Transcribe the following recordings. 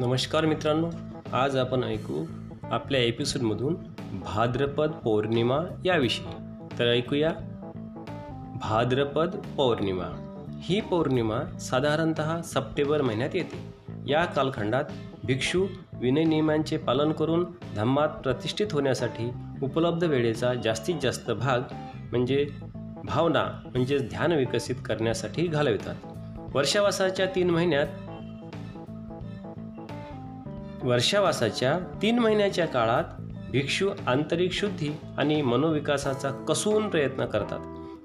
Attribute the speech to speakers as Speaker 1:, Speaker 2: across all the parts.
Speaker 1: नमस्कार मित्रांनो आज आपण ऐकू आपल्या एपिसोडमधून भाद्रपद पौर्णिमा याविषयी. तर ऐकूया भाद्रपद पौर्णिमा. ही पौर्णिमा साधारणत सप्टेंबर महिन्यात येते. या कालखंडात भिक्षू विनय नियमांचे पालन करून धम्मात प्रतिष्ठित होण्यासाठी उपलब्ध वेळेचा जास्तीत जास्त भाग म्हणजे भावना म्हणजेच ध्यान विकसित करण्यासाठी घालवितात. वर्षावासाच्या तीन महिन्यात वर्षावासाच्या तीन महिन्याच्या काळात भिक्षू आंतरिक शुद्धी आणि मनोविकासाचा कसून प्रयत्न करतात.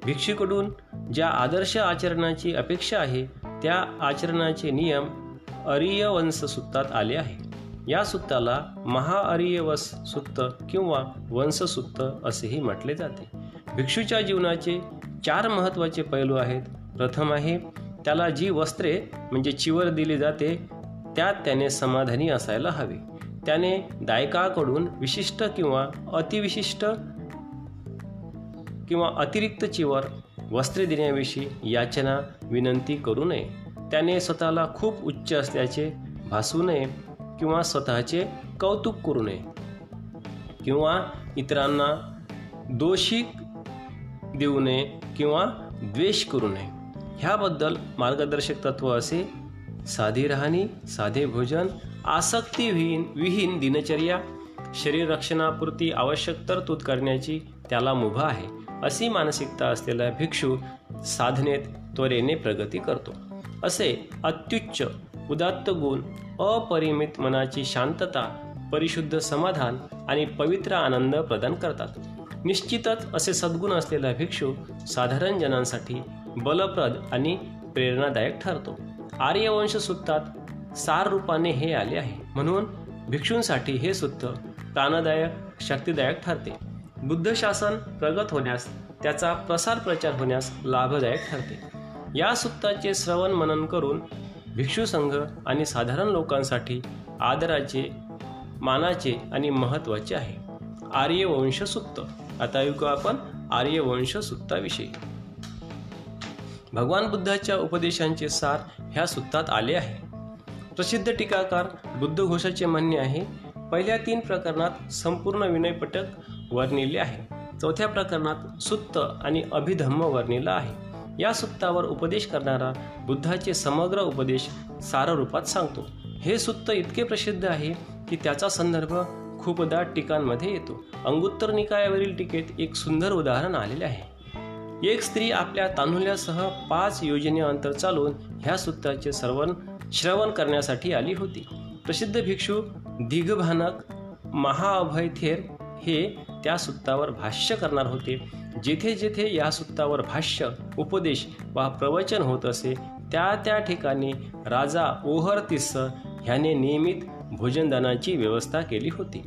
Speaker 1: भिक्षूकडून ज्या आदर्श आचरणाची अपेक्षा आहे त्या आचरणाचे नियम अरियवंश सुत्तात आले आहे. या सुत्ताला महाअरियवस सुत्त किंवा वंशसुत्त असेही म्हटले जाते. भिक्षूच्या जीवनाचे चार महत्त्वाचे पैलू आहेत. प्रथम आहे त्याला जी वस्त्रे म्हणजे चिवर दिली जाते त्यात त्याने समाधानी असायला हवे. त्याने दायकाकडून विशिष्ट किंवा अतिविशिष्ट किंवा अतिरिक्त चिवर वस्त्रे देण्याविषयी याचना विनंती करू नये. त्याने स्वतःला खूप उच्च असल्याचे भासू नये किंवा स्वतःचे कौतुक करू नये. किंवा इतरांना दोषी देऊ नये किंवा द्वेष करू नये. ह्याबद्दल मार्गदर्शक तत्व असे साधी राहणी साधे भोजन आसक्ती विहीन विहीन दिनचर्या शरीर रक्षणापुरती आवश्यक तरतूद करण्याची त्याला मुभा आहे अशी मानसिकता असलेला भिक्षू साधनेत त्वरेने प्रगती करतो. असे अत्युच्च उदात्त गुण अपरिमित मनाची शांतता परिशुद्ध समाधान आणि पवित्र आनंद प्रदान करतात. निश्चितच असे सद्गुण असलेला भिक्षू साधारण जनांसाठी बलप्रद आणि प्रेरणादायक ठरतो. आर्यवंश सुत्तात सार रूपाने हे आले आहे. म्हणून भिक्षूंसाठी हे सुत्त प्राणदायक शक्तिदायक ठरते. बुद्ध शासन प्रगत होण्यास त्याचा प्रसार प्रचार होण्यास लाभदायक ठरते. या सुत्ताचे श्रवण मनन करून भिक्षू संघ आणि साधारण लोकांसाठी आदराचे मानाचे आणि महत्त्वाचे आहे. आर्यवंश सुत्त. आता ऐकू आपण आर्यवंश सुत्ताविषयी. भगवान बुद्धाच्या उपदेशांचे सार ह्या सुत्तात आले आहे. प्रसिद्ध टीकाकार बुद्ध घोषाचे म्हणणे आहे. पहिल्या तीन प्रकरणात संपूर्ण विनयपटक वर्णिले आहे. चौथ्या प्रकरणात सुत्त आणि अभिधम्म वर्णिला आहे. या सुत्तावर उपदेश करणारा बुद्धाचे समग्र उपदेश साररूपात सांगतो. हे सुत्त इतके प्रसिद्ध आहे की त्याचा संदर्भ खूपदा टीकांमध्ये येतो. अंगुत्तर निकायावरील टीकेत एक सुंदर उदाहरण आलेले आहे. एक स्त्री आपल्या तांदुल्यासह पाच योजने अंतर चालून ह्या सुत्ताचे सर्वन श्रवण करण्यासाठी आली होती. प्रसिद्ध भिक्षू दिग्भानक महाअभयथेर हे त्या सुत्तावर भाष्य करणार होते. जेथे जेथे या सुत्तावर भाष्य उपदेश वा प्रवचन होत असे त्या त्या ठिकाणी राजा ओहरतिस्स ह्याने नियमित भोजनदानाची व्यवस्था केली होती.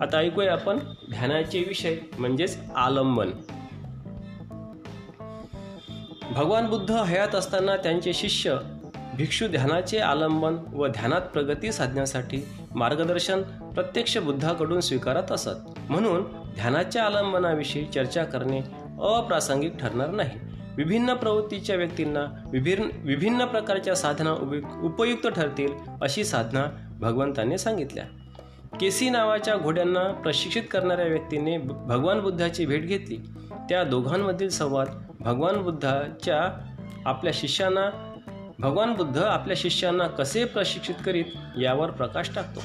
Speaker 1: आता ऐकूया आपण ध्यानाचे विषय म्हणजेच आलंबन. भगवान बुद्ध हयात असताना त्यांचे शिष्य भिक्षू ध्यानाचे आलंबन व ध्यानात प्रगती साधण्यासाठी मार्गदर्शन प्रत्यक्ष बुद्धाकडून स्वीकारत असत. म्हणून ध्यानाच्या आलंबनाविषयी चर्चा करणे अप्रासंगिक ठरणार नाही. विभिन्न प्रवृत्तीच्या व्यक्तींना विभिन्न विभिन्न प्रकारच्या साधना उपयुक्त ठरतील अशी साधना भगवंताने सांगितल्या. केसी नावाच्या घोड्यांना प्रशिक्षित करणाऱ्या व्यक्तीने भगवान बुद्धाची भेट घेतली. त्या दोघांमधील संवाद भगवान बुद्धाच्या आपल्या शिष्यांना भगवान बुद्ध आपल्या शिष्यांना कसे प्रशिक्षित करीत यावर प्रकाश टाकतो.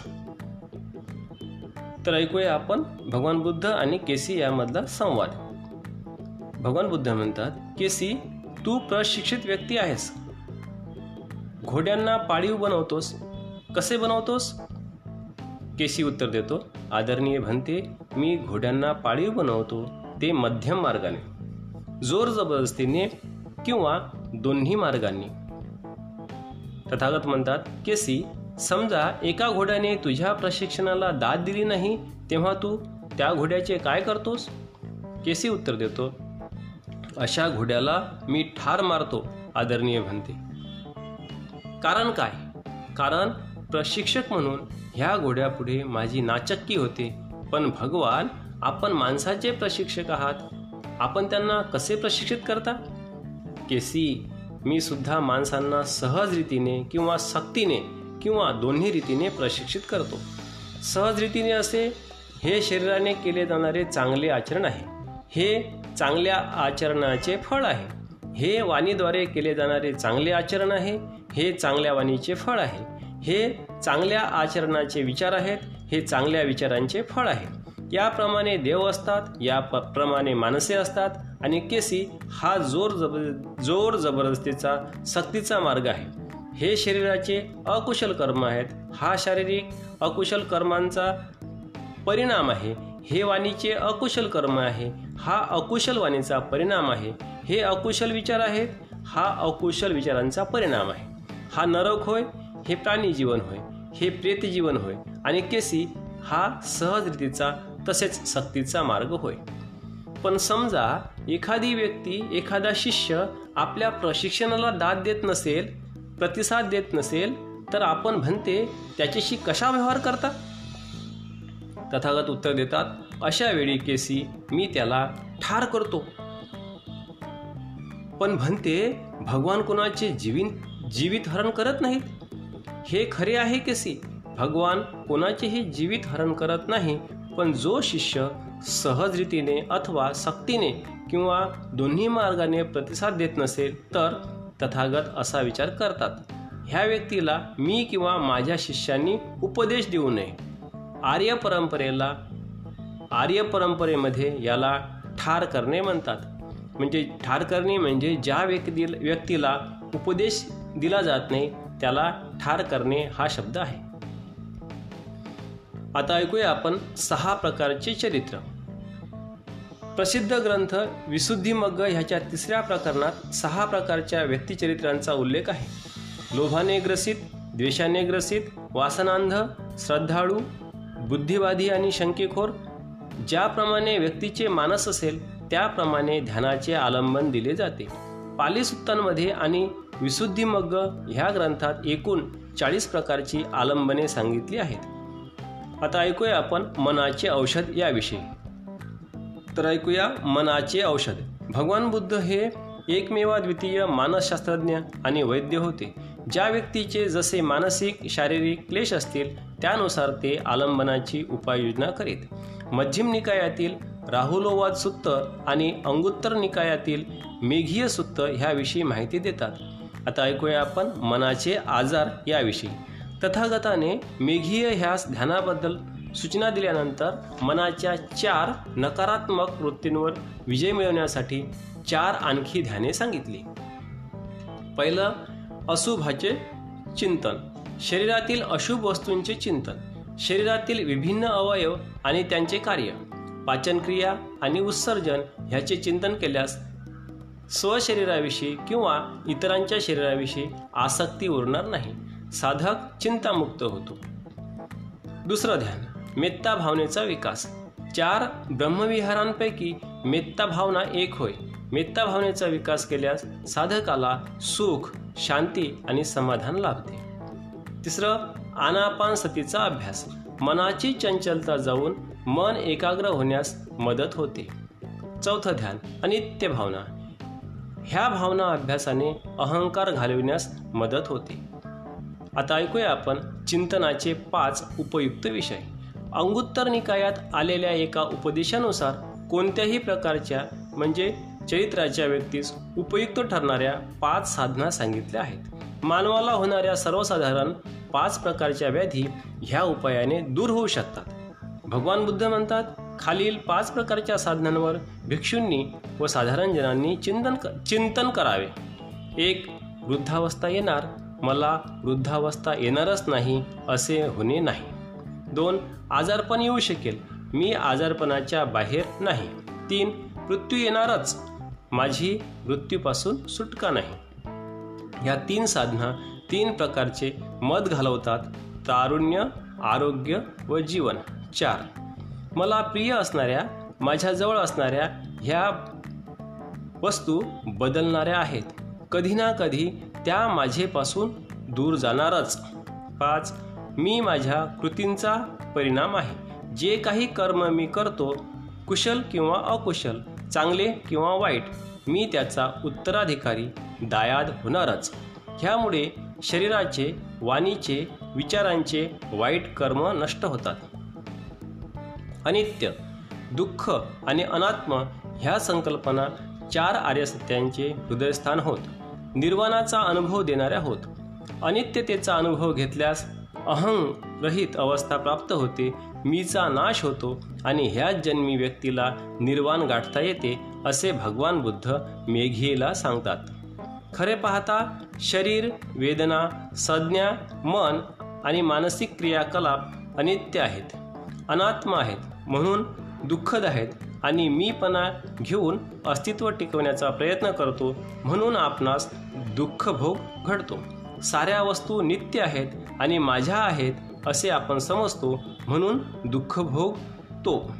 Speaker 1: तर ऐकूया आपण भगवान बुद्ध आणि केसी यामधला संवाद. भगवान बुद्ध म्हणतात केसी तू प्रशिक्षित व्यक्ती आहेस. घोड्यांना पाळीव बनवतोस. कसे बनवतोस? केसी उत्तर देतो आदरणीय म्हणते मी घोड्यांना पाळीव बनवतो ते मध्यम मार्गाने. जोर जबरदस्तीने किंवा दोन्ही मार्गांनी. तथागत म्हणतात केसी समजा एका घोड्याने तुझ्या प्रशिक्षणाला दाद दिली नाही तेव्हा तू त्या घोड्याचे काय करतोस? केसी उत्तर देतो अशा घोड्याला मी ठार मारतो आदरणीय म्हणते. कारण काय? कारण प्रशिक्षक म्हणून ह्या घोड्यापुढे माझी नाचक्की होते. पण भगवान आपण माणसाचे प्रशिक्षक आहात. आपण त्यांना कसे प्रशिक्षित करता? केसी मी सुद्धा माणसांना सहज रीतीने किंवा सक्तीने किंवा दोन्ही रीतीने प्रशिक्षित करतो. सहज रीतीने असे हे शरीराने केले जाणारे चांगले आचरण आहे. हे चांगल्या आचरणाचे फळ आहे. हे वाणीद्वारे केले जाणारे चांगले आचरण आहे. हे चांगल्या वाणीचे फळ आहे. हे चांगल्या आचरणाचे विचार आहेत. हे चांगल्या विचारांचे फळ आहे. याप्रमाणे देव असतात या प्रमाणे माणसे असतात आणि केसी हा जोर जब जोर जबरदस्तीचा सक्तीचा मार्ग आहे. हे शरीराचे अकुशल कर्म आहेत. हा शारीरिक अकुशल कर्मांचा परिणाम आहे. हे वाणीचे अकुशल कर्म आहे. हा अकुशल वाणीचा परिणाम आहे. हे अकुशल विचार आहेत. हा अकुशल विचारांचा परिणाम आहे. हा नरक होय हे प्राणी जीवन होय हे प्रेत जीवन होय आणि केसी हा सहज रीतीचा तसेच सक्तीचा मार्ग होय. पण समजा एखादी व्यक्ती एखादा शिष्य आपल्या प्रशिक्षणाला दाद देत नसेल प्रतिसाद देत नसेल तर आपण म्हणते त्याच्याशी कशा व्यवहार करता? तथागत उत्तर देतात अशा वेळी केसी मी त्याला ठार करतो. पण म्हणते भगवान कोणाचे जीवित जीवित हरण करत नाहीत? हे खरे आहे केसी. भगवान कोणाचेही जीवित हरण करत नाही पण जो शिष्य सहज रीतीने अथवा सक्तीने किंवा दोन्ही मार्गाने प्रतिसाद देत नसेल तर तथागत असा विचार करतात. ह्या व्यक्तीला मी किंवा माझ्या शिष्यांनी उपदेश देऊ नये. आर्य परंपरेला आर्य परंपरेमध्ये याला ठार करणे म्हणतात. म्हणजे ठार करणे म्हणजे ज्या व्यक्ती व्यक्तीला उपदेश दिला जात नाही त्याला ठार करणे हा शब्द आहे. आता ऐकूया आपण सहा प्रकारचे चरित्र. प्रसिद्ध ग्रंथ विशुद्धिमग्ग ह्याच्या तिसऱ्या प्रकरणात सहा प्रकारच्या व्यक्तिचरित्रांचा उल्लेख आहे. लोभाने ग्रसित द्वेषाने ग्रसित वासनांध श्रद्धाळू बुद्धिवादी आणि शंकेखोर ज्याप्रमाणे व्यक्तीचे मानस असेल त्याप्रमाणे ध्यानाचे आलंबन दिले जाते. पालीसुत्तांमध्ये आणि विशुद्धिमग्ग ह्या ग्रंथात एकूण चाळीस प्रकारची आलंबने सांगितली आहेत. आता ऐकूया आपण मनाचे औषध याविषयी. तर ऐकूया मनाचे औषध. भगवान बुद्ध हे एकमेवा द्वितीय मानसशास्त्रज्ञ आणि वैद्य होते. ज्या व्यक्तीचे जसे मानसिक शारीरिक क्लेश असतील त्यानुसार ते आलंबनाची उपाययोजना करीत. मध्यम निकायातील राहुलोवाद सुत्त आणि अंगुत्तर निकायातील मेघीय सुत्त ह्याविषयी माहिती देतात. आता ऐकूया आपण मनाचे आजार याविषयी. तथागताने मेघीय ह्यास ध्यानाबद्दल सूचना दिल्यानंतर मनाच्या चार नकारात्मक वृत्तींवर विजय मिळवण्यासाठी चार आणखी ध्याने सांगितली. पहिलं अशुभाचे चिंतन. शरीरातील अशुभ वस्तूंचे चिंतन. शरीरातील विभिन्न अवयव आणि त्यांचे कार्य. पाचनक्रिया आणि उत्सर्जन ह्याचे चिंतन केल्यास स्वशरीराविषयी किंवा इतरांच्या शरीराविषयी आसक्ती उरणार नाही. साधक चिंतामुक्त होतो. दुसरं ध्यान मेत्ता भावनेचा विकास. चार ब्रह्मविहारांपैकी मेत्ता भावना एक होय. मेत्ता भावनेचा विकास केल्यास साधकाला सुख शांती आणि समाधान लाभते. तिसरं आनापान सतीचा अभ्यास. मनाची चंचलता जाऊन मन एकाग्र होण्यास मदत होते. चौथं ध्यान अनित्य भावना. ह्या भावना अभ्यासाने अहंकार घालविण्यास मदत होते. आता ऐकूया आपण चिंतनाचे पाच उपयुक्त विषय. अंगुत्तर निकायात आलेल्या एका उपदेशानुसार कोणत्याही प्रकारच्या म्हणजे चरित्राच्या व्यक्तीस उपयुक्त ठरणाऱ्या पाच साधना सांगितल्या आहेत. मानवाला होणाऱ्या सर्वसाधारण पाच प्रकारच्या व्याधी ह्या उपायाने दूर होऊ शकतात. भगवान बुद्ध म्हणतात खालील पाच प्रकारच्या साधनांवर भिक्षूंनी व साधारण जनांनी चिंतन क चिंतन करावे. एक वृद्धावस्था येणार. मला वृद्धावस्था येणारच नाही असे होणे नाही. दोन आजारपण येऊ शकेल. मी आजारपणाच्या बाहेर नाही. तीन मृत्यू येणारच. माझी मृत्यूपासून सुटका नाही. या तीन साधना तीन प्रकारचे मत घालवतात. तारुण्य आरोग्य व जीवन. चार मला प्रिय असणाऱ्या माझ्याजवळ असणाऱ्या ह्या वस्तू बदलणाऱ्या आहेत. कधी ना कधी त्या माझेपासून दूर जाणारच. पाच मी माझ्या कृतींचा परिणाम आहे. जे काही कर्म मी करतो कुशल किंवा अकुशल चांगले किंवा वाईट मी त्याचा उत्तराधिकारी दायाद होणारच. ह्यामुळे शरीराचे वाणीचे विचारांचे वाईट कर्म नष्ट होतात. अनित्य दुःख आणि अनात्म ह्या संकल्पना चार आर्यसत्यांचे हृदयस्थान होत. निर्वाणाचा अनुभव देणाऱ्या होत अनित्यतेचा अनुभव घेतल्यास अहंग रहित अवस्था प्राप्त होते मीचा नाश होतो आणि ह्याच जन्मी व्यक्तीला निर्वाण गाठता येते असे भगवान बुद्ध मेघेला सांगतात. खरे पाहता शरीर वेदना संज्ञा मन आणि मानसिक क्रियाकलाप अनित्य आहेत अनात्म आहेत म्हणून दुःखद आहेत आणि मीपणा घेऊन अस्तित्व टिकवण्याचा प्रयत्न करतो म्हणून आपणास दुःखभोग घडतो. साऱ्या वस्तू नित्य आहेत आणि माझ्या आहेत असे आपण समजतो म्हणून दुःखभोग तो.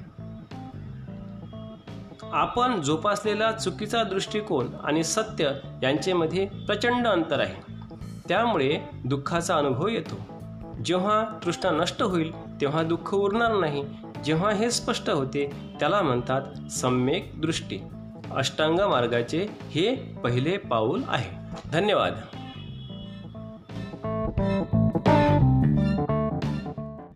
Speaker 1: आपण जोपासलेला चुकीचा दृष्टिकोन आणि सत्य यांच्यामध्ये प्रचंड अंतर आहे. त्यामुळे दुःखाचा अनुभव येतो. जेव्हा तृष्णा नष्ट होईल तेव्हा दुःख उरणार नाही जेव्हा हे स्पष्ट होते त्याला म्हणतात सम्यक दृष्टी. अष्टांग मार्गाचे हे पहिले पाऊल आहे. धन्यवाद.